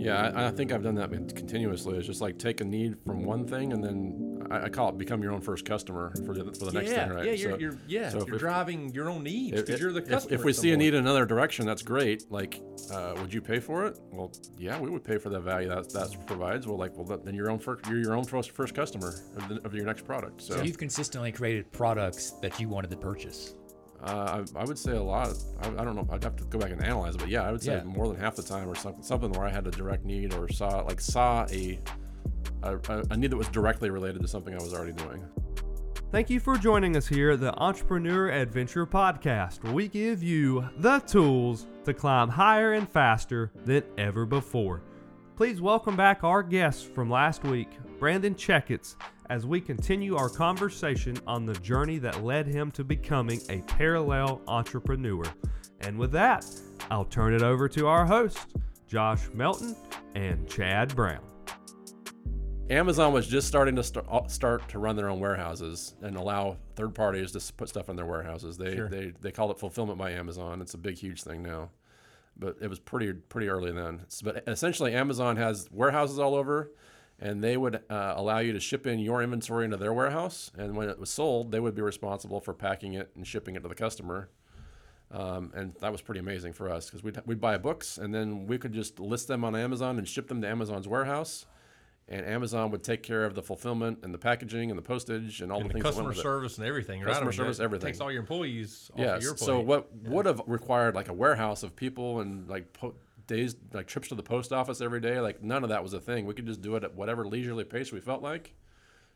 Yeah, I, I think I've done that continuously. It's just like take a need from one thing and then I, I call it become your own first customer for the, for the next yeah, thing, right? Yeah, you're, you're yeah, so you're if- driving your own needs if, because you're the customer. if we see a need in another direction, that's great. Like, uh, would you pay for it? Well, yeah, we would pay for the value that that provides. Well, like, well, then your own first, you're your own first, first customer of, the, of your next product. So, So you've consistently created products that you wanted to purchase. Uh, I, I would say a lot. I, I don't know. I'd have to go back and analyze, it, but yeah, I would say Yeah. more than half the time, or something, something where I had a direct need or saw like saw a a, a- a need that was directly related to something I was already doing. Thank you for joining us here at the Entrepreneur Adventure Podcast, where we give you the tools to climb higher and faster than ever before. Please welcome back our guests from last week, Brandon Checketts, as we continue our conversation on the journey that led him to becoming a parallel entrepreneur. And with that, I'll turn it over to our hosts, Josh Melton and Chad Brown. Amazon was just starting to start, uh, start to run their own warehouses and allow third parties to put stuff in their warehouses. They Sure. they they called it fulfillment by Amazon. It's a big huge thing now, but it was pretty pretty early then. But essentially, Amazon has warehouses all over, and they would uh, allow you to ship in your inventory into their warehouse, and when it was sold, they would be responsible for packing it and shipping it to the customer. Um, and that was pretty amazing for us because we'd, we'd buy books and then we could just list them on Amazon and ship them to Amazon's warehouse. And Amazon would take care of the fulfillment and the packaging and the postage and all and the the things that customer went with it. service and everything, right? Customer I mean, service, everything. Takes all your employees off Yeah. your. So what would have required like a warehouse of people and like po- days, like trips to the post office every day, like none of that was a thing. We could just do it at whatever leisurely pace we felt like.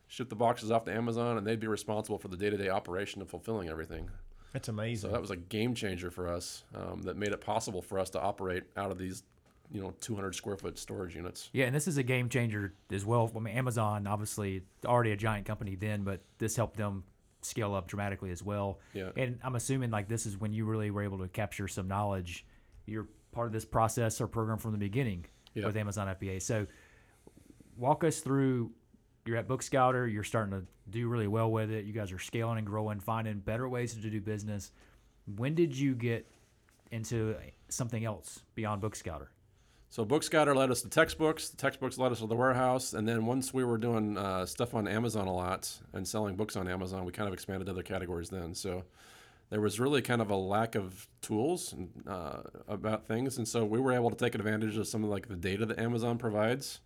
Ship the boxes off to Amazon, and they'd be responsible for the day-to-day operation of fulfilling everything. That's amazing. So that was a game changer for us. Um, that made it possible for us to operate out of these, you know, 200 square foot storage units. Yeah, and this is a game changer as well. I mean, Amazon obviously already a giant company then, but this helped them scale up dramatically as well. Yeah. And I'm assuming like this is when you really were able to capture some knowledge. You're part of this process or program from the beginning Yeah. with Amazon FBA. So walk us through. You're at Book Scouter. You're starting to do really well with it. You guys are scaling and growing, finding better ways to do business. When did you get into something else beyond Book Scouter? So Book Scouter led us to textbooks. The textbooks led us to the warehouse, and then once we were doing uh, stuff on Amazon a lot and selling books on Amazon, we kind of expanded to other categories then. So there was really kind of a lack of tools uh, about things, and so we were able to take advantage of some of like the data that Amazon provides,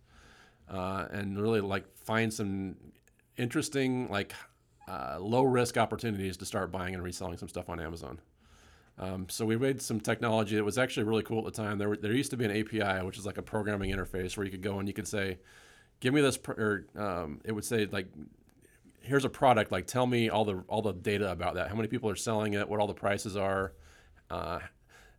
uh, and really like find some interesting like uh, low risk opportunities to start buying and reselling some stuff on Amazon. Um, so we made some technology that was actually really cool at the time. There, there used to be an API, which is like a programming interface where you could go and you could say, "Give me this," or um, it would say like, "Here's a product. Like, tell me all the all the data about that. How many people are selling it? What all the prices are?" Uh,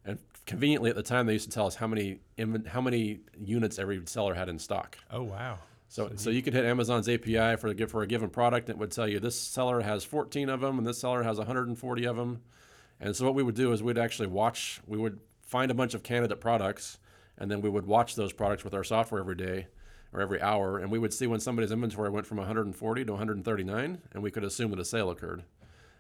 and conveniently at the time, they used to tell us how many how many units every seller had in stock. oh wow. So, so you could hit Amazon's API for a, for a given product, and it would tell you this seller has 14 of them, and this seller has 140 of them. And so what we would do is we'd actually watch. We would find a bunch of candidate products, and then we would watch those products with our software every day or every hour, and we would see when somebody's inventory went from 140 to 139, and we could assume that a sale occurred.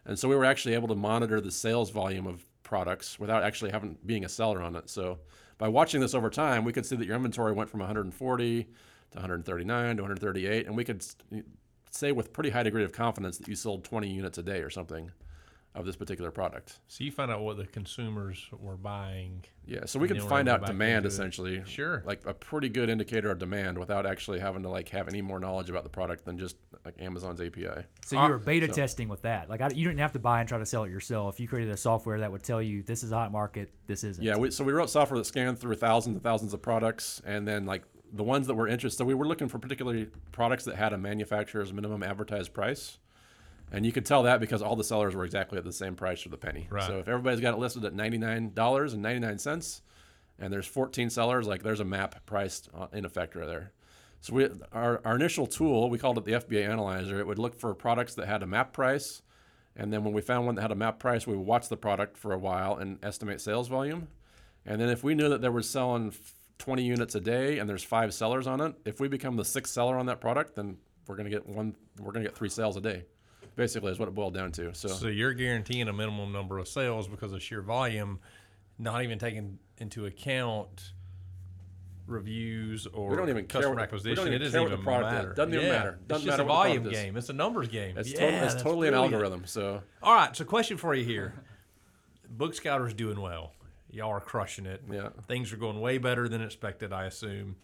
And so we were actually able to monitor the sales volume of products without actually having being a seller on it. So by watching this over time, we could see that your inventory went from 140 to 139 to 138, and we could say with pretty high degree of confidence that you sold 20 units a day or something of this particular product. So you find out what the consumers were buying. Yeah, so we And could then we're find out demand into it. essentially. Sure. Like a pretty good indicator of demand without actually having to like have any more knowledge about the product than just like Amazon's API. So you were beta testing with that. Like I, you didn't have to buy and try to sell it yourself. You created a software that would tell you this is a hot market, this isn't. Yeah, we, so we wrote software that scanned through thousands and thousands of products, and then like the ones that were interested. So we were looking for particularly products that had a manufacturer's minimum advertised price, and you could tell that because all the sellers were exactly at the same price for the penny. Right. So if everybody's got it listed at ninety nine dollars and ninety nine cents, and there's fourteen sellers, like there's a map priced uh, in effect right there. So we our, our initial tool we called it the FBA Analyzer. It would look for products that had a map price, and then when we found one that had a map price, we would watch the product for a while and estimate sales volume. And then if we knew that there was selling 20 units a day and there's five sellers on it, if we become the sixth seller on that product, then we're gonna get one. We're gonna get three sales a day. Basically, is what it boiled down to. So, So you're guaranteeing a minimum number of sales because of sheer volume, not even taking into account reviews or We don't even care customer what- we acquisition. don't even it doesn't care what the even product is. matter. Doesn't even Yeah. matter. Doesn't it's just matter a volume is. game. It's a numbers game. It's, yeah, tot- it's totally an algorithm. So All right, so question for you here. Book Scouter's doing well. Y'all are crushing it. Yeah. Things are going way better than expected, I assume.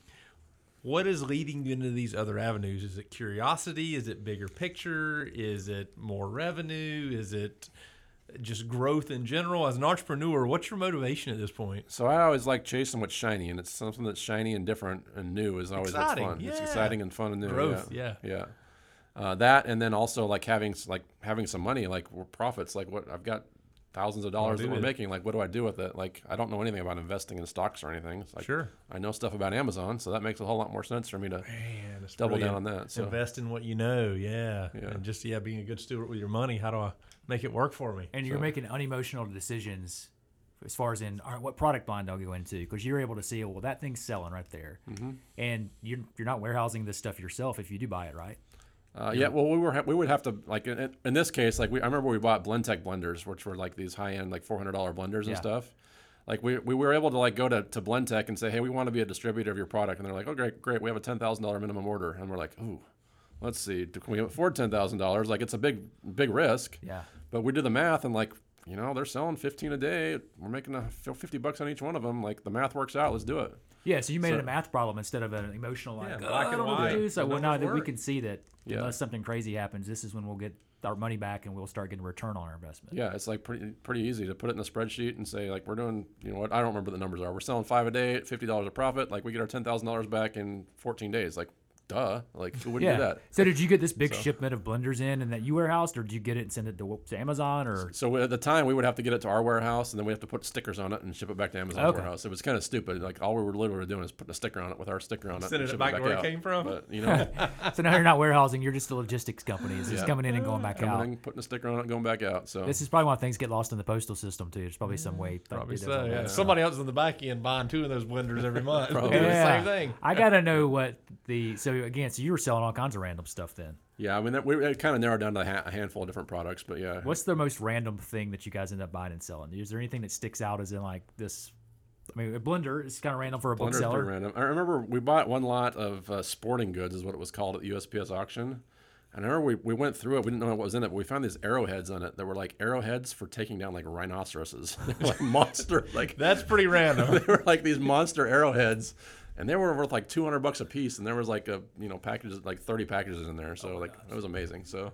What is leading you into these other avenues? Is it curiosity? Is it bigger picture? Is it more revenue? Is it just growth in general? As an entrepreneur, what's your motivation at this point? So I always like chasing what's shiny, and it's something that's shiny and different and new is always Exciting, fun. It's yeah. exciting and fun and new. Growth, yeah, yeah. Uh, that and then also like having like having some money, like profits. Like what I've got thousands of dollars that we're it? making. Like what do I do with it? Like I don't know anything about investing in stocks or anything. It's like, Sure. I know stuff about Amazon, so that makes a whole lot more sense for me to Man, it's double down on that. So Invest in what you know, yeah. Yeah. And just yeah, being a good steward with your money. How do I make it work for me? And you're So- making unemotional decisions as far as in all right, what product line do I go into because you're able to see, well, that thing's selling right there, mm-hmm. and you're you're not warehousing this stuff yourself if you do buy it, right? Uh, yeah, well, we were we would have to like in, in this case, like we I remember we bought Blendtec blenders, which were like these high end like four hundred dollar blenders and Yeah. stuff. Like we, we were able to like go to, to Blendtec and say, hey, we want to be a distributor of your product, and they're like, oh great, great, we have a ten thousand dollar minimum order, and we're like, ooh, let's see, can we afford ten thousand dollars? Like it's a big big risk, Yeah. but we did the math and like you know they're selling fifteen a day, we're making a fifty bucks on each one of them. Like the math works out, let's do it. Yeah, so you made it a math problem instead of an emotional like, Yeah, "Oh, black I and don't know what to white, do. So well, now that we can see that Yeah. unless something crazy happens, this is when we'll get our money back and we'll start getting a return on our investment. Yeah, it's like pretty pretty easy to put it in a spreadsheet and say like we're doing you know what I don't remember what the numbers are. We're selling five a day at fifty dollars a profit. Like we get our ten thousand dollars back in fourteen days. Like duh, like who wouldn't Yeah. do that? So did you get this big shipment of blenders in and that you warehoused, or did you get it and send it to, to Amazon, or So at the time we would have to get it to our warehouse and then we have to put stickers on it and ship it back to Amazon's Okay. warehouse. It was kind of stupid. Like all we were literally doing is putting a sticker on it with our sticker on it. Sending and it ship back to where it came from? But you know, so now you're not warehousing, you're just a logistics company. It's just Yeah. coming in and going back out. in, putting a sticker on it, going back out. So This is probably why things get lost in the postal system too. There's probably some way. Probably so. all Yeah. that. Somebody else in the back end buying two of those blenders every month. Probably. Yeah. the same thing. I gotta know what the so again. So you were selling all kinds of random stuff then. yeah, I mean that, we kind of narrowed down to a, ha- a handful of different products, but yeah. What's the most random thing that you guys end up buying and selling? Is there anything that sticks out as in like this? I mean, a blender is kind of random for a Blender is bookseller. random. I remember we bought one lot of uh, sporting goods, is what it was called at the USPS auction. And I remember we, we went through it. We didn't know what was in it, but we found these arrowheads on it that were like arrowheads for taking down like rhinoceroses. they were like monster, like That's pretty random. they were like these monster arrowheads, and they were worth like two hundred bucks a piece. And there was like a you know packages like thirty packages in there, so like it was amazing. So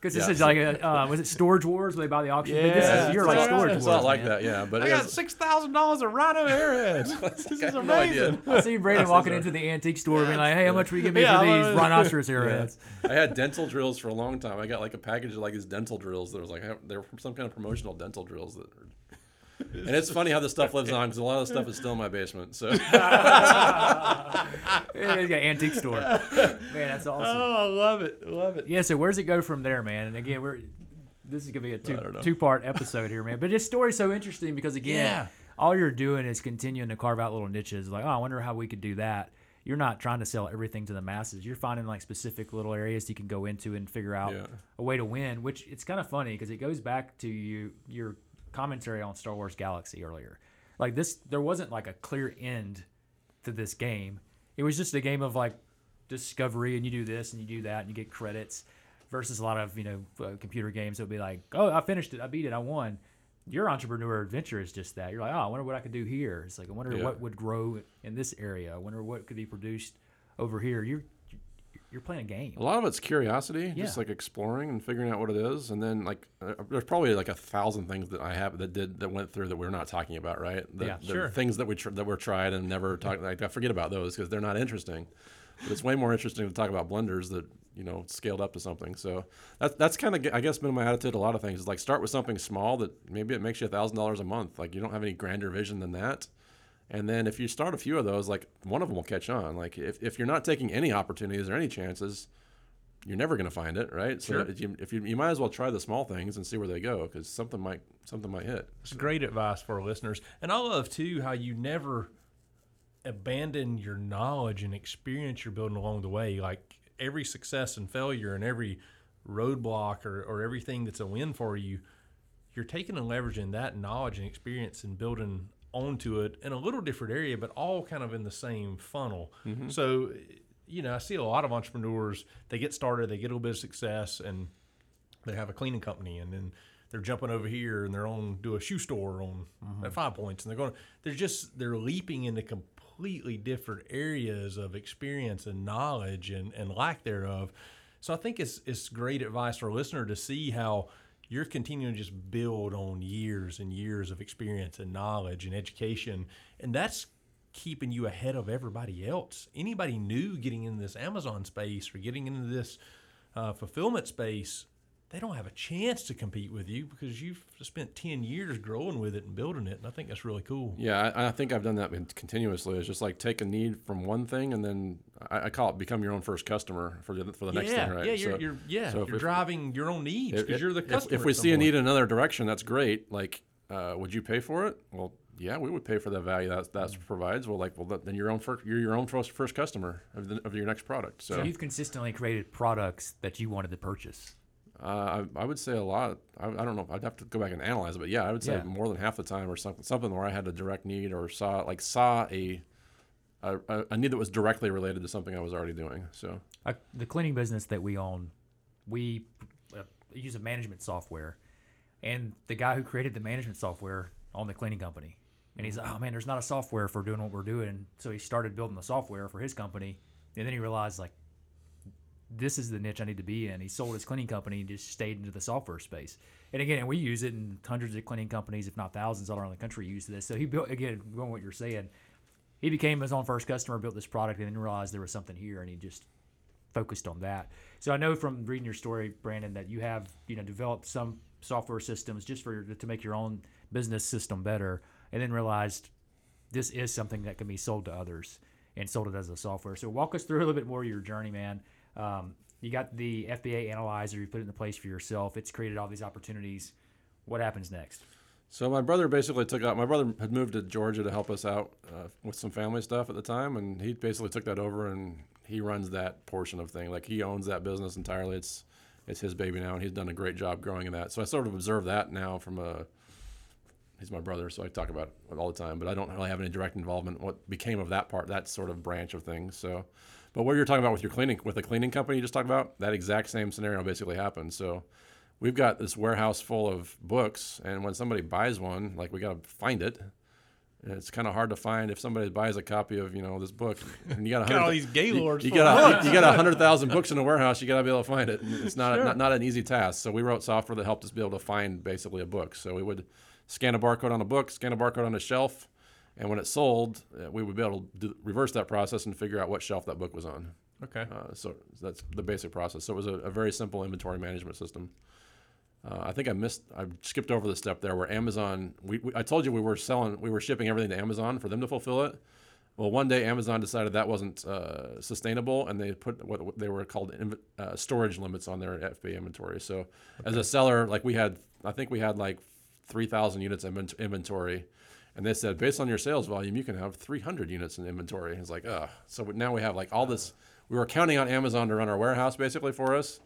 Because Yeah, this is like a uh, was it Storage Wars where they buy the auction? Yeah, this is, you're like- like Storage it's Wars. not like man. that, yeah. But I got six thousand dollars of rhino arrowheads. this is I have no amazing. I see Brandon walking into the antique store and being like, "Hey, how much will you give me Yeah, for these love it. rhinoceros arrowheads?" I had dental drills for a long time. I got like a package of like these dental drills that was like they were some kind of promotional dental drills that. Are, and it's funny how this stuff lives on because a lot of the stuff is still in my basement. So Yeah, he's got an antique store. Man, that's awesome. Oh, I love it. I love it. Yeah, so where's it go from there, man? And again, we're this is gonna be a two two part episode here, man. But this story's so interesting because again, Yeah. all you're doing is continuing to carve out little niches. Like, oh, I wonder how we could do that. You're not trying to sell everything to the masses. You're finding like specific little areas you can go into and figure out Yeah. a way to win. Which it's kind of funny because it goes back to you your commentary on Star Wars Galaxy earlier. Like this, there wasn't like a clear end to this game. It was just a game of like discovery, and you do this and you do that, and you get credits. Versus a lot of you know uh, computer games that would be like, oh, I finished it, I beat it, I won. Your entrepreneur adventure is just that. You're like, oh, I wonder what I could do here. It's like, I wonder Yeah. what would grow in this area. I wonder what could be produced over here. You're you're playing a game. a lot of it's curiosity, just like exploring and figuring out what it is. And then like uh, there's probably like a thousand things that I have that did that went through that we're not talking about, right? The, Yeah, the sure. Things that we tr- that were tried and never talked. Like I forget about those because they're not interesting. But it's way more interesting to talk about blenders that you know scaled up to something. So that's that's kind of I guess been my attitude. A lot of things is like start with something small that maybe it makes you a thousand dollars a month. Like you don't have any grander vision than that. And then if you start a few of those, like one of them will catch on. Like if, if you're not taking any opportunities or any chances, you're never going to find it, right? So Sure. if you, if you you might as well try the small things and see where they go because something might something might hit. It's great advice for our listeners. And I love too how you never abandon your knowledge and experience you're building along the way. Like every success and failure and every roadblock or, or everything that's a win for you, you're taking and leveraging that knowledge and experience and building onto it in a little different area, but all kind of in the same funnel. Mm-hmm. So, you know, I see a lot of entrepreneurs, they get started, they get a little bit of success, and they have a cleaning company, and then they're jumping over here and they're on do a shoe store on mm-hmm. at Five Points, and they're going. They're just they're leaping into completely different areas of experience and knowledge and and lack thereof. So I think it's it's great advice for a listener to see how you're continuing to just build on years and years of experience and knowledge and education, and that's keeping you ahead of everybody else. Anybody new getting into this Amazon space or getting into this uh, fulfillment space, they don't have a chance to compete with you because you've spent 10 years growing with it and building it. And I think that's really cool. Yeah, I, I think I've done that continuously. It's just like take a need from one thing and then I, I call it become your own first customer for the for the next yeah, thing, right? yeah, you're, So- you're yeah, so if- you're if- driving your own needs because you're the customer. If, we see a need in another direction, that's great. Like, uh, would you pay for it? Well, yeah, we would pay for the value that that Mm. provides. Well, like, well, then you're own first, you're your own first, first customer of, the, of your next product. So, So you've consistently created products that you wanted to purchase. Uh, I, I would say a lot. I, I don't know. I'd have to go back and analyze it, but yeah, I would say Yeah. more than half the time, or something, something where I had a direct need or saw like saw a a, a- need that was directly related to something I was already doing. So the cleaning business that we own, we uh, use a management software, and the guy who created the management software owned the cleaning company, and he's like, "Oh man, there's not a software for doing what we're doing." So he started building the software for his company, and then he realized like, this is the niche I need to be in. He sold his cleaning company and just stayed into the software space. And again, we use it, and hundreds of cleaning companies, if not thousands, all around the country use this. So he built again, going what you're saying. He became his own first customer, built this product, and then realized there was something here, and he just focused on that. So I know from reading your story, Brandon, that you have you know developed some software systems just for to make your own business system better, and then realized this is something that can be sold to others and sold it as a software. So walk us through a little bit more of your journey, man. Um, you got the FBA analyzer, you put it into place for yourself. It's created all these opportunities. What happens next? So my brother basically took out. My brother had moved to Georgia to help us out uh, with some family stuff at the time, and he basically took that over and he runs that portion of thing. Like he owns that business entirely. It's it's his baby now, and he's done a great job growing in that. So I sort of observe that now from a. He's my brother, so I talk about it all the time, but I don't really have any direct involvement. in What became of that part, that sort of branch of things. So, but what you're talking about with your cleaning, with the cleaning company you just talked about, that exact same scenario basically happened. So we've got this warehouse full of books, and when somebody buys one, like we got to find it. It's kind of hard to find if somebody buys a copy of you know this book, and you got, Got all these gaylords You, you got a, you got a hundred thousand books in a warehouse. You got to be able to find it. It's not, Sure. not not an easy task. So we wrote software that helped us be able to find basically a book. So we would scan a barcode on a book, scan a barcode on a shelf, and when it sold, uh, we would be able to do, reverse that process and figure out what shelf that book was on. Okay. Uh, so that's the basic process. So it was a, a very simple inventory management system. Uh, I think I missed. I skipped over the step there where Amazon. We, we I told you we were selling. We were shipping everything to Amazon for them to fulfill it. Well, one day Amazon decided that wasn't uh, sustainable, and they put what what they were called inv- uh, storage limits on their FBA inventory. So, as a seller, like we had, I think we had like three thousand units invent- inventory, and they said based on your sales volume, you can have three hundred units in inventory. And it's like, ugh. So now we have like all this. We were counting on Amazon to run our warehouse basically for us,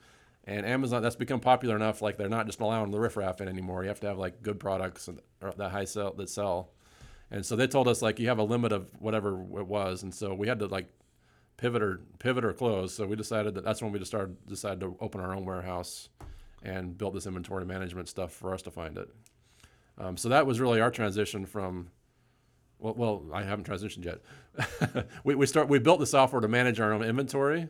and Amazon that's become popular enough. Like they're not just allowing the riffraff in anymore. You have to have like good products that high sell that sell. And so they told us like you have a limit of whatever it was, and so we had to like pivot or pivot or close. So we decided that that's when we just started decided to open our own warehouse and build this inventory management stuff for us to find it. Um, so that was really our transition from. Well, well, I haven't transitioned yet. we, we start we built the software to manage our own inventory,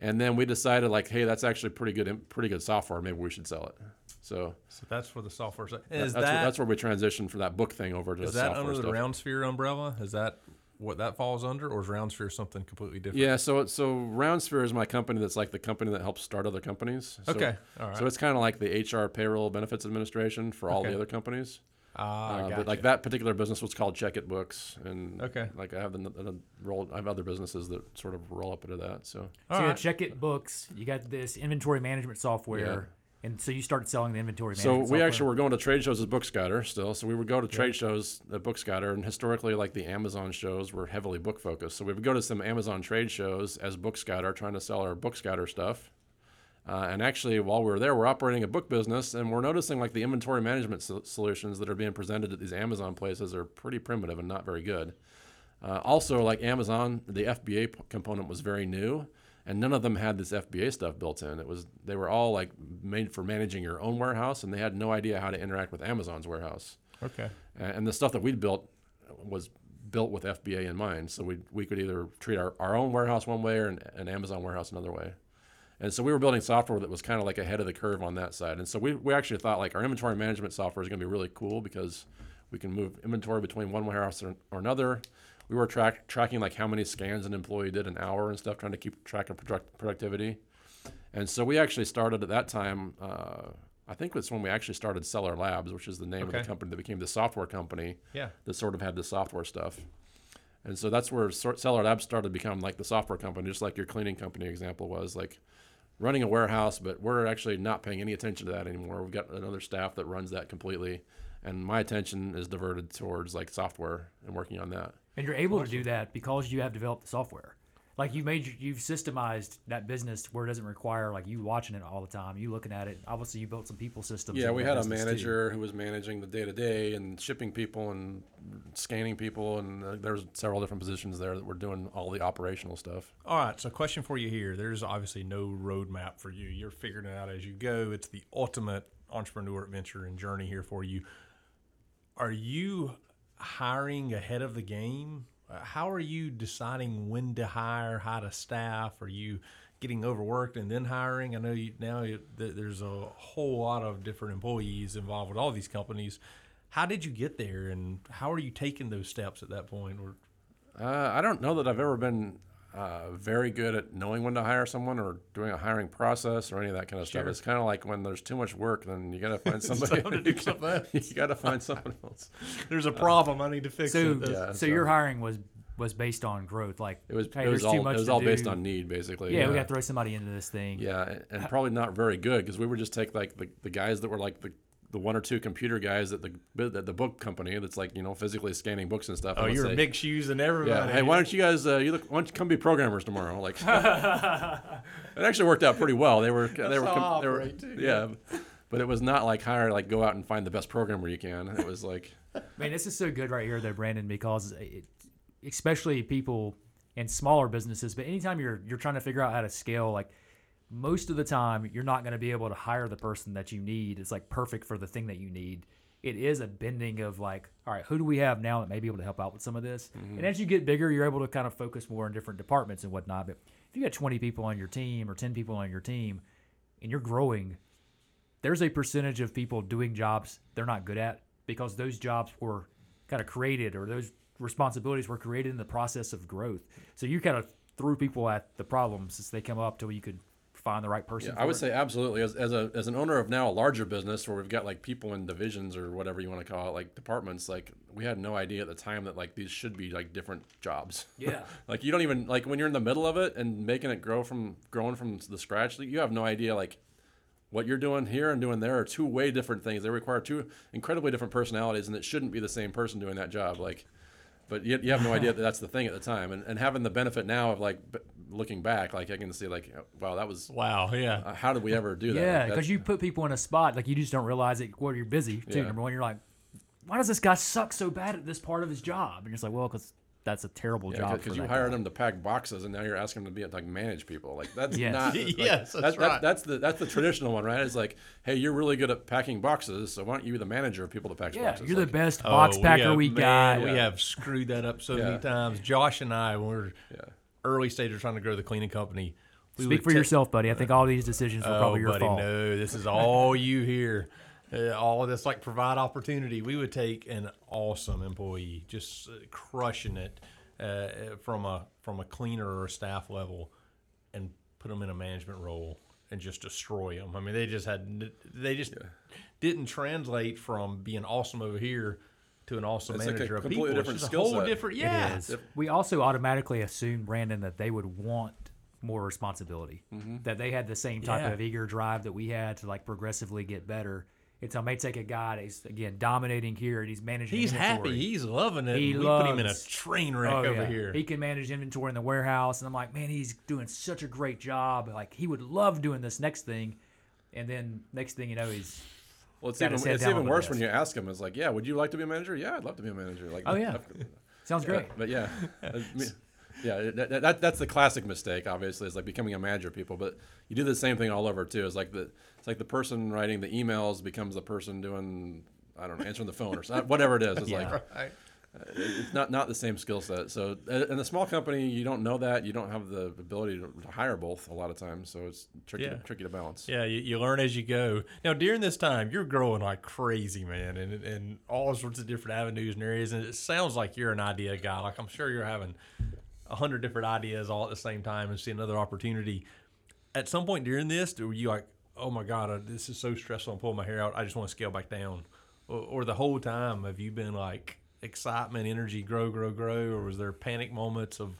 and then we decided like, hey, that's actually pretty good pretty good software. Maybe we should sell it. So So that's where the software. Is that's, that where, that's where we transitioned from that book thing over to the is that under the stuff. RoundSphere umbrella? Is that what that falls under, or is RoundSphere something completely different? Yeah, so so RoundSphere is my company that's like the company that helps start other companies. So, Okay. All right. So it's kind of like the HR payroll benefits administration for all Okay. the other companies. Ah, Uh, gotcha. But like that particular business was called Check It Books, and Okay. like I have the, the roll, I have other businesses that sort of roll up into that. So So All you got right. check it books. You got this inventory management software, and so you started selling the inventory So we software. actually were going to trade shows as Book Scouter still. So we would go to trade shows at Book Scouter, and historically, like the Amazon shows were heavily book focused. So we would go to some Amazon trade shows as Book Scouter, trying to sell our Book Scouter stuff. Uh, and actually, while we were there, we're operating a book business, and we're noticing like the inventory management so- solutions that are being presented at these Amazon places are pretty primitive and not very good. Uh, also, like Amazon, the FBA p- component was very new, and none of them had this FBA stuff built in. It was they were all like made for managing your own warehouse, and they had no idea how to interact with Amazon's warehouse. Okay. And the stuff that we'd built was built with FBA in mind. So we we could either treat our, our own warehouse one way or an, an Amazon warehouse another way. And so we were building software that was kind of like ahead of the curve on that side. And so we, we actually thought like our inventory management software is going to be really cool because we can move inventory between one warehouse or, or another. We were track, tracking like how many scans an employee did an hour and stuff, trying to keep track of product, productivity. And so we actually started at that time. Uh, I think it's when we actually started Seller Labs, which is the name of the company that became the software company Yeah. that sort of had the software stuff. And so that's where Seller Labs started to become like the software company, just like your cleaning company example was like running a warehouse, but we're actually not paying any attention to that anymore. We've got another staff that runs that completely. And my attention is diverted towards like software and working on that. And you're able to do that because you have developed the software. Like you made, you've systemized that business where it doesn't require like you watching it all the time, you looking at it. Obviously, you built some people systems. Yeah, we had a business, too. manager who was managing the day to day and shipping people and scanning people, and uh, there's several different positions there that were doing all the operational stuff. All right. So, question for you here. There's obviously no roadmap for you. You're figuring it out as you go. It's the ultimate entrepreneur adventure and journey here for you. Are you hiring ahead of the game? Uh, How are you deciding when to hire, how to staff? Are you getting overworked and then hiring? I know you, now you, there's a whole lot of different employees involved with all these companies. How did you get there, and how are you taking those steps at that point? Or Uh, I don't know that I've ever been uh, very good at knowing when to hire someone or doing a hiring process or any of that kind of stuff. It's kind of like when there's too much work, then you got to find somebody. to do something else. you got to find someone else. there's a problem. I need to fix So, it. Yeah, so so- your hiring was was based on growth. Like It was hey, it was there's too all much it was to all based on need basically. Yeah, we got to throw somebody into this thing. Yeah, and- and probably not very good because we would just take like the, the guys that were like the, the one or two computer guys at the at the book company that's like you know physically scanning books and stuff. Oh, you're say, big shoes and everybody. Yeah. Hey, why don't you guys? Uh, you look. Why don't you come be programmers tomorrow? Like, it actually worked out pretty well. They were. they were. how I they were. too, Yeah. But it was not like hire like go out and find the best programmer you can. It was like Man, this is so good right here, though, Brandon, because it, especially people in smaller businesses, but anytime you're you're trying to figure out how to scale, like most of the time, you're not going to be able to hire the person that you need. It's like perfect for the thing that you need. It is a bending of like, all right, who do we have now that may be able to help out with some of this? Mm-hmm. And as you get bigger, you're able to kind of focus more on different departments and whatnot. But if you got 20 people on your team or 10 people on your team, and you're growing, there's a percentage of people doing jobs they're not good at because those jobs were kind of created or those responsibilities were created in the process of growth. So you kind of threw people at the problems as they come up till you could find the right person. Yeah, I would it. say absolutely. As, as a as an owner of now a larger business where we've got like people in divisions or whatever you want to call it, like departments, like we had no idea at the time that like these should be like different jobs. Yeah. like you don't even like when you're in the middle of it and making it grow from growing from the scratch, you have no idea like what you're doing here and doing there are two way different things. They require two incredibly different personalities, and it shouldn't be the same person doing that job. Like, but you, you have no idea that that's the thing at the time. And, and having the benefit now of like b- looking back, like I can see like, wow, that was Wow. Yeah. uh, how did we ever do that? Yeah, because that's- you put people in a spot like you just don't realize it while you're busy too. Yeah. Number one, you're like, why does this guy suck so bad at this part of his job? And you're just like, well, because that's a terrible Yeah, job. because you hired guy. him to pack boxes, and now you're asking him to be like manage people. Like that's Yes. not. like, Yes, that's right. that's the that's the traditional one, right? It's like, hey, you're really good at packing boxes, so why don't you be the manager of people to pack Yeah, boxes? you're Like, the best Oh, box packer have- we, man, got. We Yeah. have screwed that up so Yeah. many times. Josh and I, when we were Yeah. early stage of trying to grow the cleaning company, we Speak for ta- yourself, buddy. I think all these decisions were Oh, probably your buddy, fault. no, this is all you here. Uh, all of this like provide opportunity. We would take an awesome employee, just uh, crushing it uh, from a from a cleaner or staff level, and put them in a management role and just destroy them. I mean, they just had they just didn't translate from being awesome over here to an awesome It's like a manager of completely people. different it's just skill a whole set. different. Yeah, is. We also automatically assumed, Brandon, that they would want more responsibility. That they had the same type Yeah. of eager drive that we had to like progressively get better. It's I may take a guy that's again dominating here and he's managing. He's inventory. happy. He's loving it. He we put him in a train oh, wreck Oh, over yeah. here. He can manage inventory in the warehouse, and I'm like, man, he's doing such a great job. Like he would love doing this next thing, and then next thing you know, he's Well, it's Got even his head it's down even worse when you ask him. It's like, yeah, would you like to be a manager? Yeah, I'd love to be a manager. Like, Oh, yeah. sounds great. But, but yeah, I mean, yeah, that, that, that's the classic mistake. Obviously, is like becoming a manager. of People, but you do the same thing all over too. It's like the it's like the person writing the emails becomes the person doing I don't know answering the phone or something, whatever it is. It's like Right. it's not not the same skill set. So uh, in a small company, you don't know that. You don't have the ability to to hire both a lot of times. So it's tricky Yeah. to, tricky to balance. Yeah, you, you learn as you go. Now, during this time, you're growing like crazy, man, and and all sorts of different avenues and areas. And it sounds like you're an idea guy. Like I'm sure you're having a hundred different ideas all at the same time and see another opportunity. At some point during this, were you like, "Oh my god, this is so stressful! I'm pulling my hair out. I just want to scale back down." Or, or the whole time, have you been like excitement, energy, grow, grow, grow, or was there panic moments of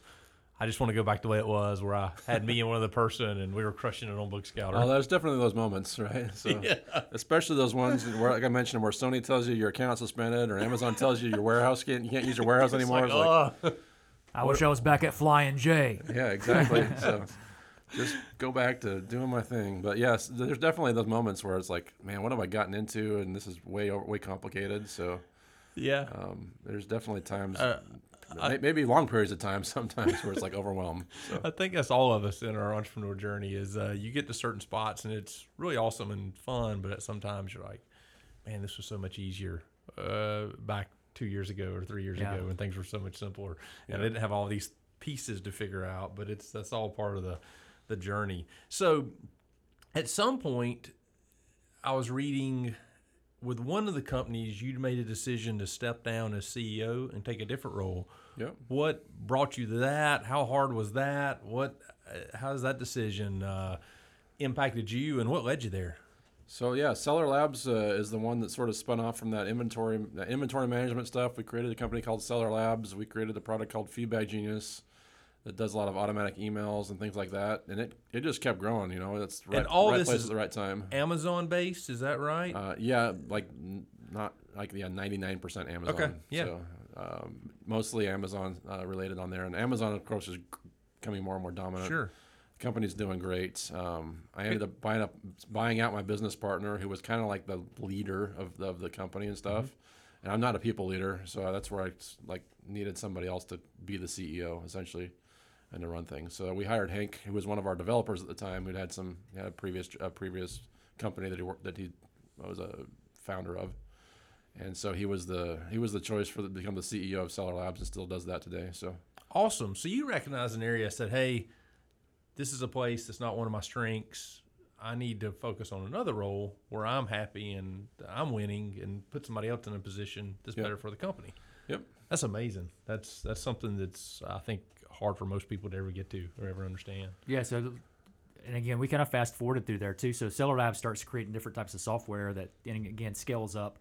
I just want to go back the way it was, where I had me and one other person, and we were crushing it on Book Scouter. Oh, there's definitely those moments, right? So, especially those ones where, like I mentioned, where Sony tells you your account suspended, or Amazon tells you your warehouse can't you can't use your warehouse anymore. It's It's like, oh, I wish I was back at Flying J. yeah, exactly. so just go back to doing my thing. But yes, there's definitely those moments where it's like, man, what have I gotten into? And this is way over, way complicated. So yeah. um, there's definitely times, Uh, may- maybe long periods of time, sometimes where it's like overwhelmed. So I think that's all of us in our entrepreneur journey. Is uh, you get to certain spots and it's really awesome and fun, but at sometimes you're like, man, this was so much easier uh, back two years ago or three years Yeah. ago when things were so much simpler, and I didn't have all these pieces to figure out. But it's that's all part of the the journey. So at some point, I was reading with one of the companies, you'd made a decision to step down as CEO and take a different role. Yep. What brought you to that? How hard was that? What? Uh, how has that decision uh, impacted you, and what led you there? So yeah, Seller Labs uh, is the one that sort of spun off from that inventory that inventory management stuff. We created a company called Seller Labs. We created a product called Feedback Genius that does a lot of automatic emails and things like that. And it, it just kept growing. You know, That's right, and all right this place is- at the right time. Amazon based, is that right? Uh, yeah, like n- not like yeah, ninety nine percent Amazon. Okay, yeah. So, um, mostly Amazon uh, related on there, and Amazon of course is becoming more and more dominant. sure. Company's doing great. Um, I ended up buying up buying out my business partner, who was kind of like the leader of the, of the company and stuff. And I'm not a people leader, so that's where I like needed somebody else to be the CEO essentially and to run things. So we hired Hank, who was one of our developers at the time, who'd had some had a previous a previous company that he worked that he was a founder of. And so he was the he was the choice for the, become the CEO of Seller Labs and still does that today. So Awesome. So you recognize an area said, hey, this is a place that's not one of my strengths. I need to focus on another role where I'm happy and I'm winning and put somebody else in a position that's Yep. better for the company. Yep. That's amazing. That's that's something that's I think hard for most people to ever get to or ever understand. Yeah, so and again, we kind of fast forwarded through there too. So Seller Lab starts creating different types of software that, and again, scales up.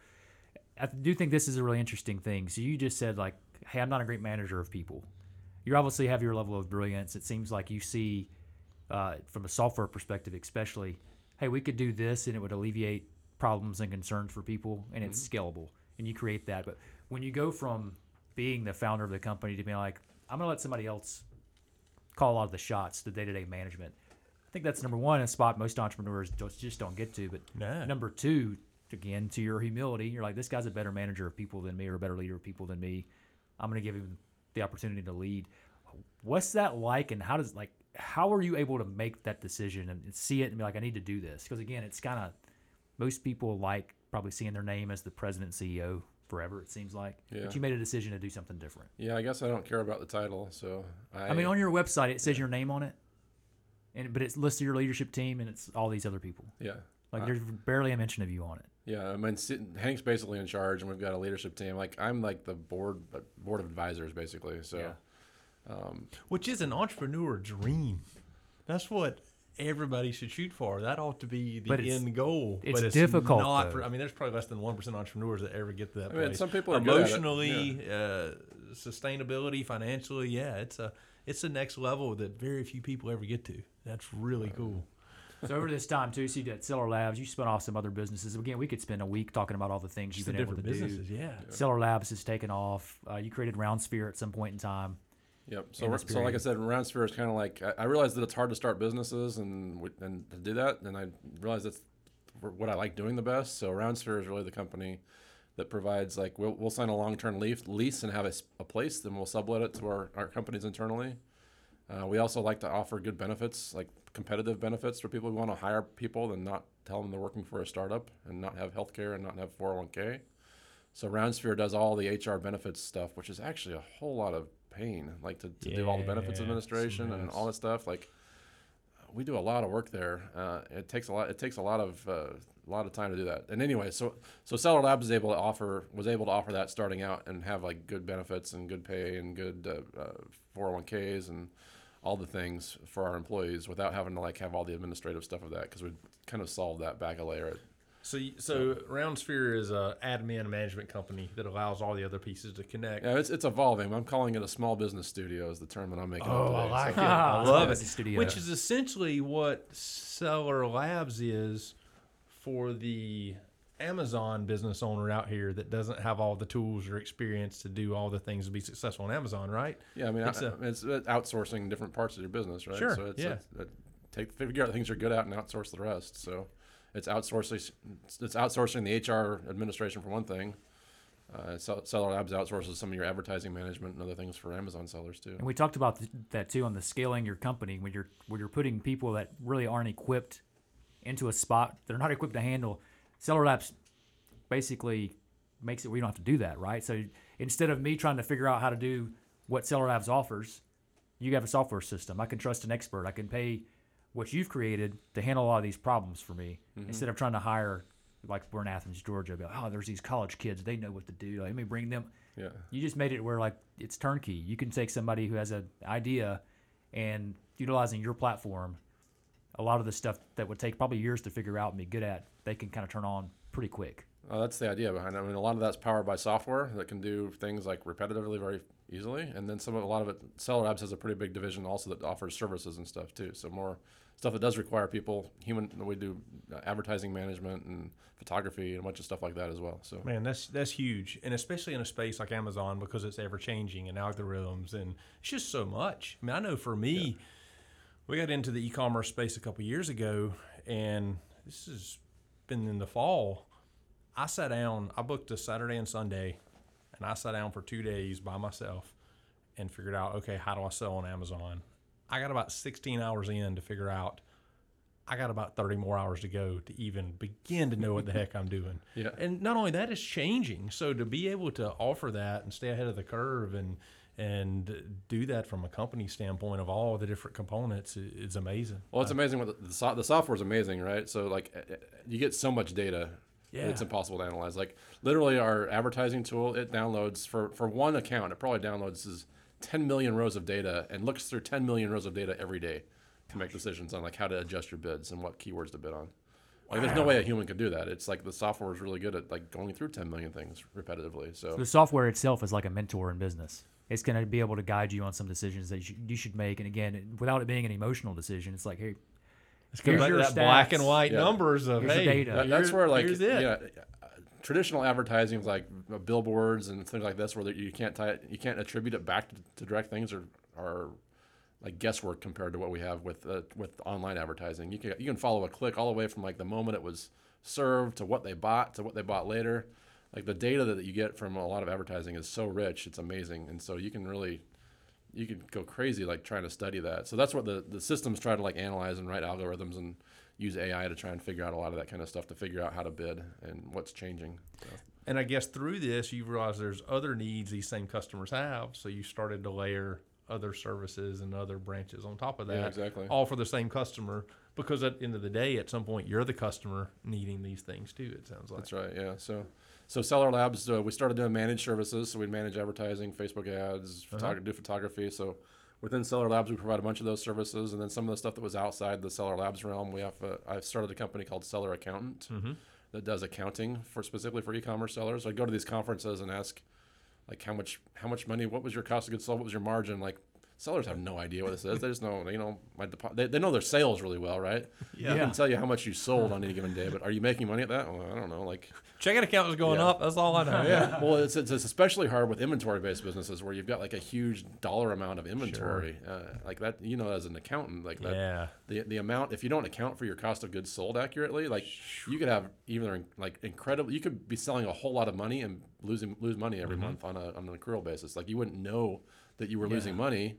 I do think this is a really interesting thing. So you just said like, "Hey, I'm not a great manager of people." You obviously have your level of brilliance. It seems like you see, uh, from a software perspective, especially, hey, we could do this and it would alleviate problems and concerns for people, and it's scalable, and you create that. But when you go from being the founder of the company to being like, I'm gonna let somebody else call a lot of the shots, the day-to-day management. I think that's number one, a spot most entrepreneurs just, just don't get to. But number two, again, to your humility, you're like, this guy's a better manager of people than me, or a better leader of people than me. I'm going to give him the opportunity to lead. What's that like, and how does like how are you able to make that decision and see it and be like, I need to do this? Because again, it's kind of most people like probably seeing their name as the president and CEO forever. It seems like, Yeah. but you made a decision to do something different. yeah, I guess I don't care about the title. So I, I mean, on your website, it says your name on it, and but it's listed your leadership team, and it's all these other people. yeah. Like Uh, there's barely a mention of you on it. Yeah, I mean, Hank's basically in charge, and we've got a leadership team. Like I'm like the board uh, board of advisors, basically. So, Yeah. Um, Which is an entrepreneur dream. That's what everybody should shoot for. That ought to be the But it's- end goal. it's but it's difficult, Not though. for, I mean, there's probably less than one percent entrepreneurs that ever get to that I mean, place. some people are good at it, emotionally, uh, sustainability, financially. Yeah, it's a it's a next level that very few people ever get to. That's really cool. So over this time too, so you did Seller Labs. You spun off some other businesses. Again, we could spend a week talking about all the things Just you've the been able different to businesses, do. yeah. Seller Labs has taken off. Uh, you created Roundsphere at some point in time. Yep. So, in we're- this so like I said, Roundsphere is kind of like I, I realized that it's hard to start businesses and and to do that, and I realize that's what I like doing the best. So Roundsphere is really the company that provides like we'll, we'll sign a long term lease lease and have a, a, place, then we'll sublet it to our, our companies internally. Uh, we also like to offer good benefits, like competitive benefits for people who want to hire people and not tell them they're working for a startup and not have health care and not have 401k. So Roundsphere does all the HR benefits stuff, which is actually a whole lot of pain, like to, to do all the benefits Yeah, administration and all that stuff. Like we do a lot of work there. Uh, it takes a lot. It takes a lot of uh, a lot of time to do that. And anyway, so so Seller Labs is able to offer was able to offer that starting out and have like good benefits and good pay and good uh, uh, 401ks and all the things for our employees without having to like have all the administrative stuff of that because we kind of solved that back a layer. At, So, you- so Roundsphere is a admin management company that allows all the other pieces to connect. yeah, it's it's evolving. I'm calling it a small business studio is the term that I'm making. Oh, up I like So- it. I love it. studio. Which is essentially what Seller Labs is for the Amazon business owner out here that doesn't have all the tools or experience to do all the things to be successful on Amazon, right? Yeah, I mean, It's I- a- it's, uh outsourcing different parts of your business, right? Sure, So it's, yeah. it's, it take figure out the things you're good at and outsource the rest. So it's outsourcing it's outsourcing the HR administration for one thing. Uh, Seller Labs outsources some of your advertising management and other things for Amazon sellers too. And we talked about th- that too on the scaling your company when you're when you're putting people that really aren't equipped into a spot they're not equipped to handle. Seller Labs basically makes it where you don't have to do that, right? So instead of me trying to figure out how to do what Seller Labs offers, you have a software system. I can trust an expert. I can pay what you've created to handle a lot of these problems for me mm-hmm. instead of trying to hire like we're in Athens, Georgia. Be like, oh, there's these college kids. They know what to do. Like, let me bring them Yeah, you just made it where like it's turnkey. You can take somebody who has an idea and utilizing your platform, a lot of the stuff that would take probably years to figure out and be good at, they can kind of turn on pretty quick. Uh, that's the idea behind it. I mean, a lot of that's powered by software that can do things like repetitively very easily, and then some of a lot of it. Seller Labs has a pretty big division also that offers services and stuff too. So more stuff that does require people human. We do uh, advertising management and photography and a bunch of stuff like that as well. So Man, that's that's huge, and especially in a space like Amazon because it's ever changing and algorithms, and it's just so much. I mean, I know for me, we got into the e-commerce space a couple years ago, and this has been in the fall. I sat down. I booked a Saturday and Sunday, and I sat down for two days by myself and figured out, okay, how do I sell on Amazon? I got about 16 hours in to figure out. I got about 30 more hours to go to even begin to know what the heck I'm doing. Yeah. And not only that, it's changing. So to be able to offer that and stay ahead of the curve and and do that from a company standpoint of all the different components is amazing. Well, it's amazing what the, the, software is amazing, right? So like uh, uh, you get so much data. That It's impossible to analyze. Like literally, our advertising tool it downloads for for one account. It probably downloads is 10 million rows of data and looks through 10 million rows of data every day to make decisions on like how to adjust your bids and what keywords to bid on. Like there's no way a human could do that. It's like the software is really good at like going through 10 million things repetitively. So The software itself is like a mentor in business. It's going to be able to guide you on some decisions that you should make. And again, without it being an emotional decision, it's like, hey, It's Here's that, your that black and white Yeah. numbers of Here's the hey, data. That- that's where like here's it. yeah, uh, traditional advertising is like uh, billboards and things like this, where you can't tie it, you can't attribute it back to, to direct things, or are like guesswork compared to what we have with uh, with online advertising. You can you can follow a click all the way from like the moment it was served to what they bought to what they bought later. Like the data that you get from a lot of advertising is so rich, it's amazing, and so you can really you could go crazy like trying to study that. So that's what the, the systems try to like analyze and write algorithms and use AI to try and figure out a lot of that kind of stuff to figure out how to bid and what's changing. So, And I guess through this, you realize there's other needs these same customers have. So you started to layer other services and other branches on top of that. Yeah, exactly. All for the same customer. Because at the end of the day, at some point, you're the customer needing these things too, it sounds like. that's right. Yeah. So, so Seller Labs, uh, we started doing managed services. So we'd manage advertising, Facebook ads, Uh-huh. do photography. So within Seller Labs, we provide a bunch of those services. And then some of the stuff that was outside the Seller Labs realm, we have, uh, I've started a company called Seller Accountant. Mm-hmm. that does accounting for specifically for e-commerce sellers. I go to these conferences and ask, like, how much how much money? What was your cost of goods sold? What was your margin? Like, sellers have no idea what this is. They just know, you know, my depo- they, they know their sales really well, right? Yeah. They can tell you how much you sold on any given day, but are you making money at that? Well, I don't know. Like, Checking account was going Yeah. up. That's all I know. Yeah. well, it's, it's especially hard with inventory-based businesses where you've got like a huge dollar amount of inventory, uh, like that. You know, as an accountant, like that. Yeah. The, the amount if you don't account for your cost of goods sold accurately, like you could have even like incredible. You could be selling a whole lot of money and losing lose money every month on a on an accrual basis. Like you wouldn't know that you were losing money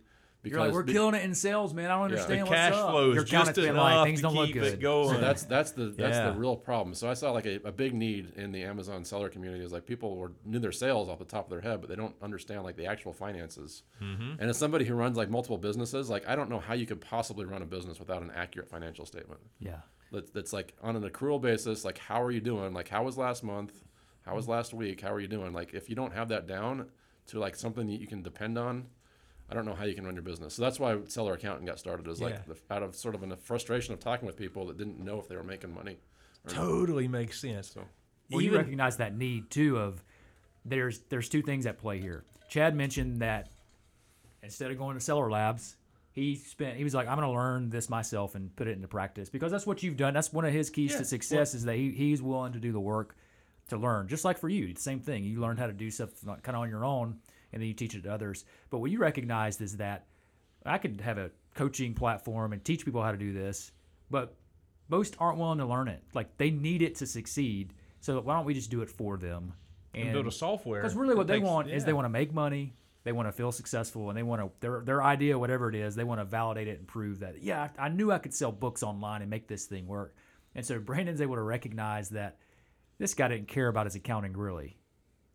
because You're like, we're be- killing it in sales, man. I don't understand Yeah. understand The what's cash up. flow Your is just accountant's been enough like, things to don't look keep good. it going. So that's that's the that's Yeah. the real problem. So I saw like a, a big need in the Amazon seller community is like people were knew their sales off the top of their head, but they don't understand like the actual finances. Mm-hmm. And as somebody who runs like multiple businesses, like I don't know how you could possibly run a business without an accurate financial statement. Yeah. That, that's like on an accrual basis. Like how are you doing? Like how was last month? How was last week? How are you doing? Like if you don't have that down to like something that you can depend on, I don't know how you can run your business. So that's why seller accountant got started. Is like Yeah. the, out of sort of a frustration of talking with people that didn't know if they were making money. or not. Totally makes sense. So Well, you recognize that need too of there's there's two things at play here. Chad mentioned that instead of going to seller labs, he spent he was like, I'm gonna learn this myself and put it into practice because that's what you've done. That's one of his keys Yeah, to success is that he, he's willing to do the work to learn. Just like for you, it's the same thing. You learned how to do stuff kind of on your own and then you teach it to others. But what you recognized is that I could have a coaching platform and teach people how to do this, but most aren't willing to learn it. Like they need it to succeed. So why don't we just do it for them? And build a software. Because really, what they makes- want is they want to make money, they want to feel successful, and they want to their their idea, whatever it is, they want to validate it and prove that yeah, I, I knew I could sell books online and make this thing work. And so Brandon's able to recognize that this guy didn't care about his accounting really.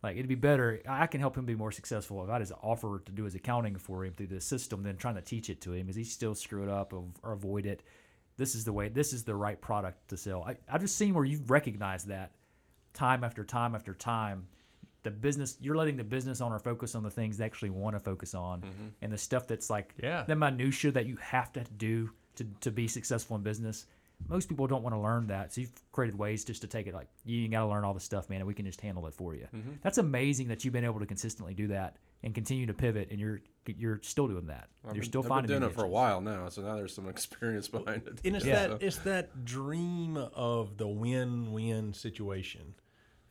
Like it'd be better. I can help him be more successful if I just offer to do his accounting for him through this system than trying to teach it to him. Is he still screw it up or, or avoid it? This is the way. This is the right product to sell. I, I've just seen where you've recognized that time after time after time. The business you're letting the business owner focus on the things they actually want to focus on, mm-hmm. and the stuff that's like Yeah. the minutia that you have to do to, to be successful in business. Most people don't want to learn that, so you've created ways just to take it like you ain't got to learn all the stuff, man, and we can just handle it for you. That's amazing that you've been able to consistently do that and continue to pivot, and you're you're still doing that. I've you're been- still I've finding been doing it for a while now, so now there's some experience behind it. And it's Yeah. that it's that dream of the win-win situation.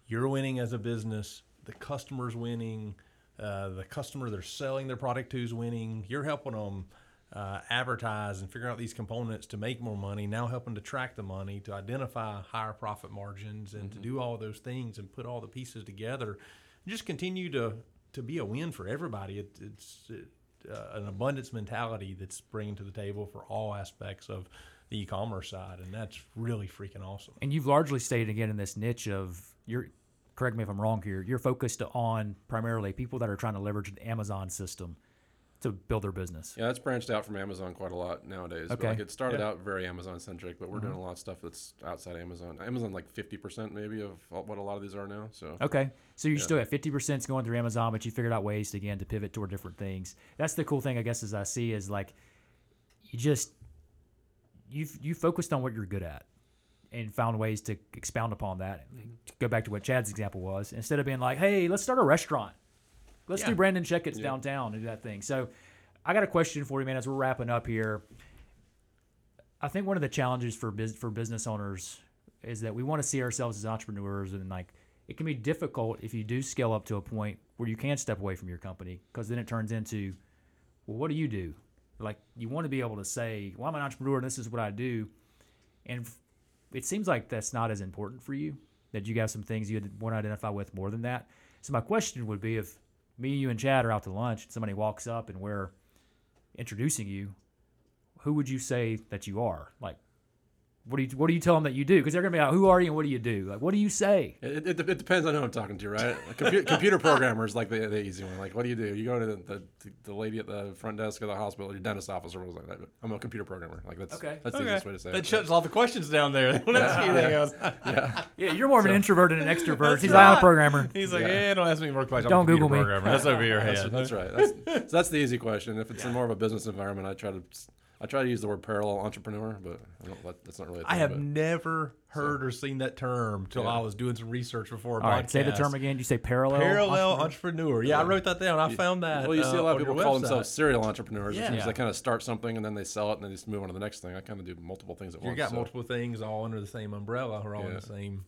You're winning as a business. The customer's winning. Uh, the customer they're selling their product to is winning. You're helping them uh, advertise and figure out these components to make more money. Now helping to track the money, to identify higher profit margins, and to do all those things and put all the pieces together. Just continue to to be a win for everybody. It, it's it, uh, an abundance mentality that's bringing to the table for all aspects of the e-commerce side, and that's really freaking awesome. And you've largely stayed again in this niche of you're correct me if I'm wrong here. You're focused on primarily people that are trying to leverage the Amazon system to build their business. Yeah, that's branched out from Amazon quite a lot nowadays. But Okay. like it started Yeah. out very Amazon centric, but we're doing mm-hmm. a lot of stuff that's outside Amazon. Amazon like fifty percent maybe of what a lot of these are now. So Okay, so you're still at fifty percent going through Amazon, but you figured out ways to, again to pivot toward different things. That's the cool thing, I guess, as I see is like you just you've you focused on what you're good at and found ways to expound upon that. To go back to what Chad's example was, instead of being like, "Hey, let's start a restaurant, let's Yeah. do Brandon Checketts' downtown and do that thing." So, I got a question for you, man. As we're wrapping up here, I think one of the challenges for bus- for business owners is that we want to see ourselves as entrepreneurs, and like it can be difficult if you do scale up to a point where you can step away from your company because then it turns into, well, what do you do? Like you want to be able to say, well, I'm an entrepreneur and this is what I do, and it seems like that's not as important for you. That you got some things you want to identify with more than that. So my question would be, if me, and you, and Chad are out to lunch, and somebody walks up and we're introducing you, who would you say that you are? Like, what do you what do you tell them that you do? Because they're gonna be like, who are you and what do you do? Like, what do you say? it, it, it depends on who I'm talking to, right? A computer, computer programmer like the, the easy one. Like, what do you do? You go to the, the, the lady at the front desk of the hospital, your dentist office, or what was like that. But I'm a computer programmer. Like that's Okay. that's the easiest way to say That it. shuts all the questions down there. They don't ask you anything else. yeah. Yeah, you're more of an introvert than an extrovert. He's right. a programmer. He's like, Yeah. yeah, don't ask me more questions. Don't I'm a Google me. Programmer. That's over your That's, head. that's right. That's, so that's the easy question. If it's in more of a business environment, I try to. I try to use the word parallel entrepreneur, but I don't, that, that's not really. A I thing, have but- never heard or seen that term till Yeah. I was doing some research before. A All right, say the term again. You say parallel. Parallel entrepreneur? entrepreneur. Yeah, I wrote that down. I found that. Well, you see a uh, lot of people call website. themselves serial entrepreneurs, which Yeah. means Yeah. they kind of start something and then they sell it and then they just move on to the next thing. I kind of do multiple things at You once. You got so- multiple things all under the same umbrella or all in the same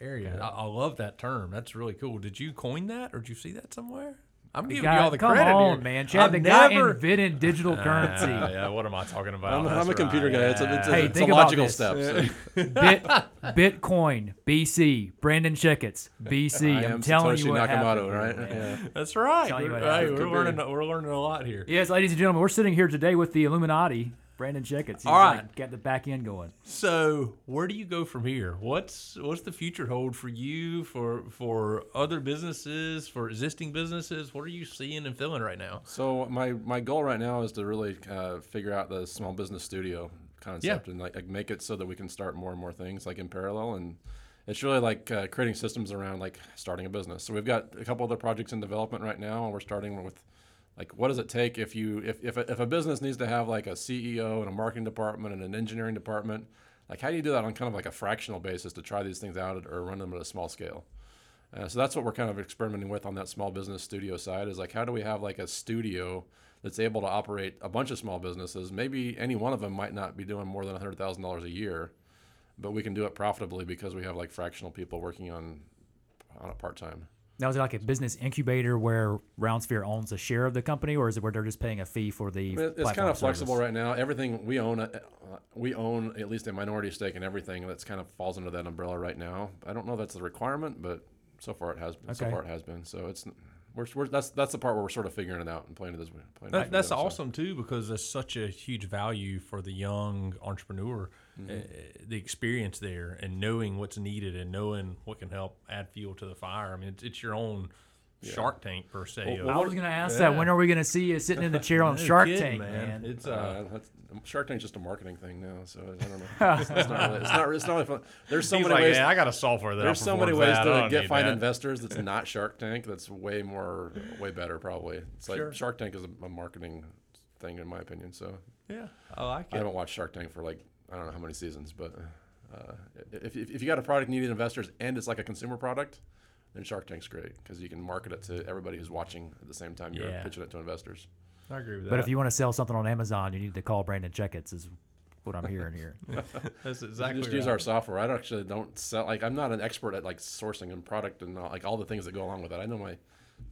area. I, I love that term. That's really cool. Did you coin that or did you see that somewhere? I'm giving Guy- you all the come credit on, here. man. Chad, I've the guy never- invented digital currency. Uh, yeah, what am I talking about? I'm, I'm a computer guy. It's a, it's a, it's a logical step. so- Bit, Bitcoin, BC, Brandon Checketts, BC. I I'm telling Satoshi you what happened, Nakamoto, right? man. Yeah. That's right. Tell you We're, what happened. we're learning. We're learning a lot here. Yes, ladies and gentlemen, we're sitting here today with the Illuminati, Brandon Checketts. He's All right. like, got the back end going. So, where do you go from here? What's what's the future hold for you, for for other businesses, for existing businesses? What are you seeing and feeling right now? So my my goal right now is to really uh, figure out the small business studio concept and like, like make it so that we can start more and more things like in parallel and it's really like uh, creating systems around like starting a business. So we've got a couple other projects in development right now and we're starting with like what does it take if you if if a, if a business needs to have like a CEO and a marketing department and an engineering department like how do you do that on kind of like a fractional basis to try these things out or run them at a small scale? Uh, so that's what we're kind of experimenting with on that small business studio side is like how do we have like a studio that's able to operate a bunch of small businesses? Maybe any one of them might not be doing more than $100000 a year but we can do it profitably because we have like fractional people working on on it part-time Now, is it like a business incubator where Roundsphere owns a share of the company, or is it where they're just paying a fee for the? I mean, it's kind platform of flexible service? right now. Everything we own, uh, we own at least a minority stake in everything that's kind of falls under that umbrella right now. I don't know if that's the requirement, but so far it has been. So far it has been. So it's we're, we're that's that's the part where we're sort of figuring it out and playing it as we playing That, that's we go, so. awesome too because there's such a huge value for the young entrepreneur, uh, the experience there and knowing what's needed and knowing what can help add fuel to the fire. I mean, it's, it's your own Shark Tank per se. Well, of- I was going to ask that. When are we going to see you sitting in the chair on No Shark kidding, Tank, man? It's uh, Uh, that's, Shark Tank's just a marketing thing now, so I don't know. it's, it's not really, it's not. It's not really fun. There's so he's many like, ways. yeah, I got a software that There's so many ways that. To get find that. investors that's not Shark Tank. That's way more, way better probably. It's like Sure. Shark Tank is a, a marketing thing in my opinion. So Yeah, I like it. I haven't watched Shark Tank for like I don't know how many seasons, but uh, if, if, if you got a product needing investors and it's like a consumer product, then Shark Tank's great because you can market it to everybody who's watching at the same time you're Yeah. pitching it to investors. I agree with that. But if you want to sell something on Amazon, you need to call Brandon Checketts. Is what I'm hearing here. that's You exactly just use our software. I don't actually don't sell like I'm not an expert at like sourcing and product and all, like all the things that go along with that. I know my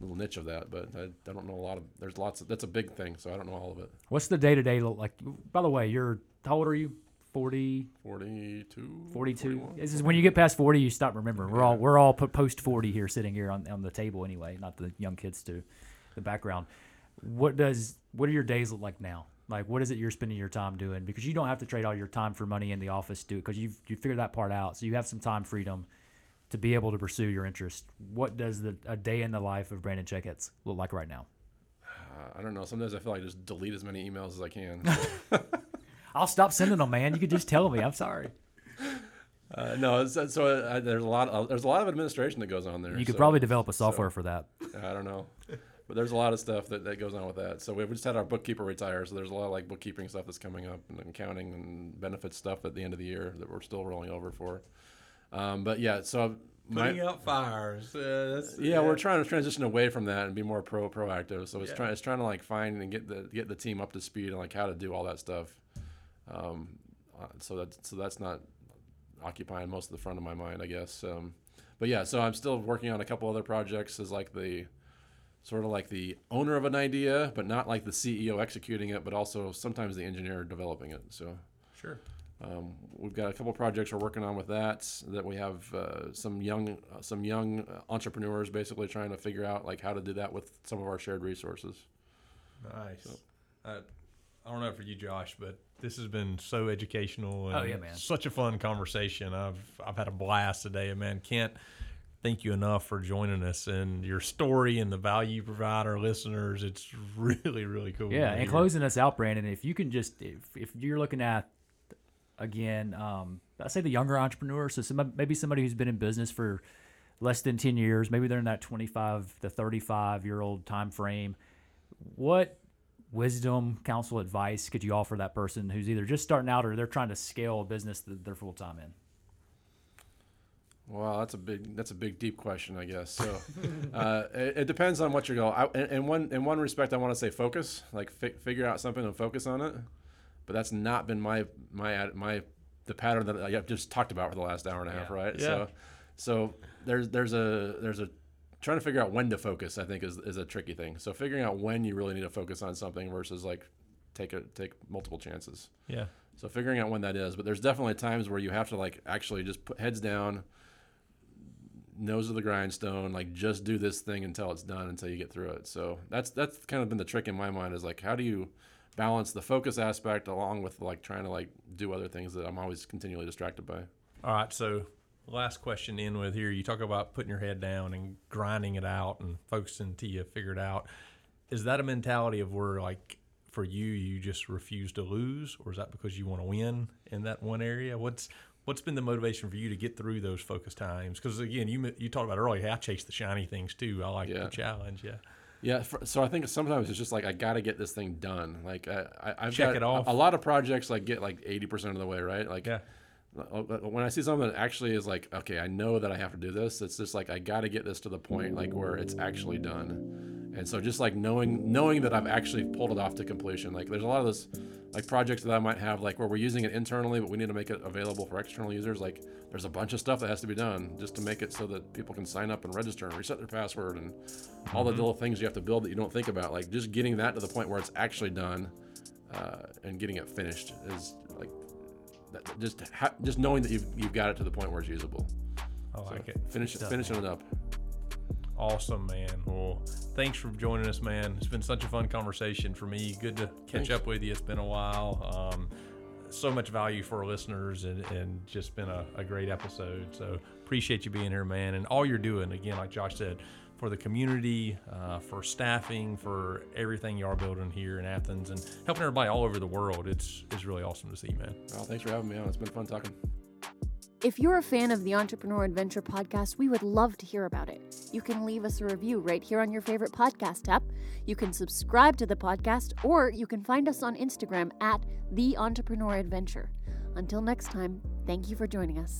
little niche of that, but I, I don't know a lot of. There's lots. Of, that's a big thing, so I don't know all of it. What's the day to day look like? By the way, you're how old are you? 40, 42, 42. 41. This is when you get past 40, you stop remembering. We're all we're all post 40 here, sitting here on, on the table anyway. Not the young kids to the background. What does what do your days look like now? Like what is it you're spending your time doing? Because you don't have to trade all your time for money in the office to because you've you figured that part out. So you have some time freedom to be able to pursue your interest. What does the a day in the life of Brandon Checketts look like right now? Uh, I don't know. Sometimes I feel like I just delete as many emails as I can. I'll stop sending them, man. You could just tell me. I'm sorry. uh, no, it's, so uh, there's a lot. Of, there's a lot of administration that goes on there. You could so- probably develop a software for that. I don't know. But there's a lot of stuff that, that goes on with that. So we just had our bookkeeper retire, so there's a lot of like bookkeeping stuff that's coming up and accounting and benefits stuff at the end of the year that we're still rolling over for. Um, but yeah, so my, Putting out fires. Uh, that's, yeah, we're trying to transition away from that and be more pro proactive. So it's Yeah. trying it's trying to like find and get the get the team up to speed on like how to do all that stuff. Um, uh, so that's so that's not occupying most of the front of my mind, I guess. Um, but yeah, so I'm still working on a couple other projects as like the sort of like the owner of an idea, but not like the CEO executing it, but also sometimes the engineer developing it. So sure. um, we've got a couple projects we're working on with that. That we have uh, some young uh, some young uh, entrepreneurs basically trying to figure out like how to do that with some of our shared resources. Nice. Uh, I don't know for you, Josh, but this has been so educational and Oh, yeah, man. such a fun conversation. I've I've had a blast today, and man, can't thank you enough for joining us and your story and the value you provide our listeners. It's really really cool. Yeah, and closing us out, Brandon. If you can just, if, if you're looking at, again, um, I say the younger entrepreneur, so some, maybe somebody who's been in business for less than ten years, maybe they're in that 25 to 35 year old time frame. What wisdom, counsel, advice could you offer that person who's either just starting out or they're trying to scale a business that they're full time in? Wow, that's a big that's a big deep question, I guess. So uh, it, it depends on what your goal. I, in, in one in one respect, I want to say focus, like fi- figure out something and focus on it. But that's not been my my my the pattern that I've just talked about for the last hour and a half, Yeah. right? Yeah. So so there's there's a there's a trying to figure out when to focus. I think is is a tricky thing. So figuring out when you really need to focus on something versus like take a take multiple chances. Yeah. So figuring out when that is, but there's definitely times where you have to like actually just put heads down, nose of the grindstone, like just do this thing until it's done, until you get through it. So that's that's kind of been the trick in my mind is like how do you balance the focus aspect along with like trying to like do other things that I'm always continually distracted by. All right, so last question to end with here. You talk about putting your head down and grinding it out and focusing until you figure it out. Is that a mentality of where, like, for you, you just refuse to lose, or is that because you want to win in that one area? What's what's been the motivation for you to get through those focus times? Because again, you you talked about earlier, hey, I chase the shiny things too. I like Yeah. the challenge. Yeah, Yeah, for, so I think sometimes it's just like I got to get this thing done. Like I, I I've Check got it off. A, a lot of projects like get like eighty percent of the way, right? Like yeah, when I see something that actually is like, okay, I know that I have to do this. It's just like I got to get this to the point like where it's actually done. And so just like knowing knowing that I've actually pulled it off to completion. Like there's a lot of those like projects that I might have like where we're using it internally, but we need to make it available for external users. Like there's a bunch of stuff that has to be done just to make it so that people can sign up and register and reset their password and all the little things you have to build that you don't think about. Like just getting that to the point where it's actually done uh, and getting it finished is that, just ha- just knowing that you've, you've got it to the point where it's usable. I like it. Finish finishing it up. Awesome, man. Well, thanks for joining us, man. It's been such a fun conversation for me. Good to catch Thanks. up with you. It's been a while. Um, so much value for our listeners and, and just been a, a great episode. So appreciate you being here, man, and all you're doing. Again, like Josh said, for the community, uh, for staffing, for everything you are building here in Athens, and helping everybody all over the world. It's it's really awesome to see, man. Well, thanks for having me on. It's been fun talking. If you're a fan of the Entrepreneur Adventure podcast, we would love to hear about it. You can leave us a review right here on your favorite podcast app. You can subscribe to the podcast, or you can find us on Instagram at The Entrepreneur Adventure. Until next time, thank you for joining us.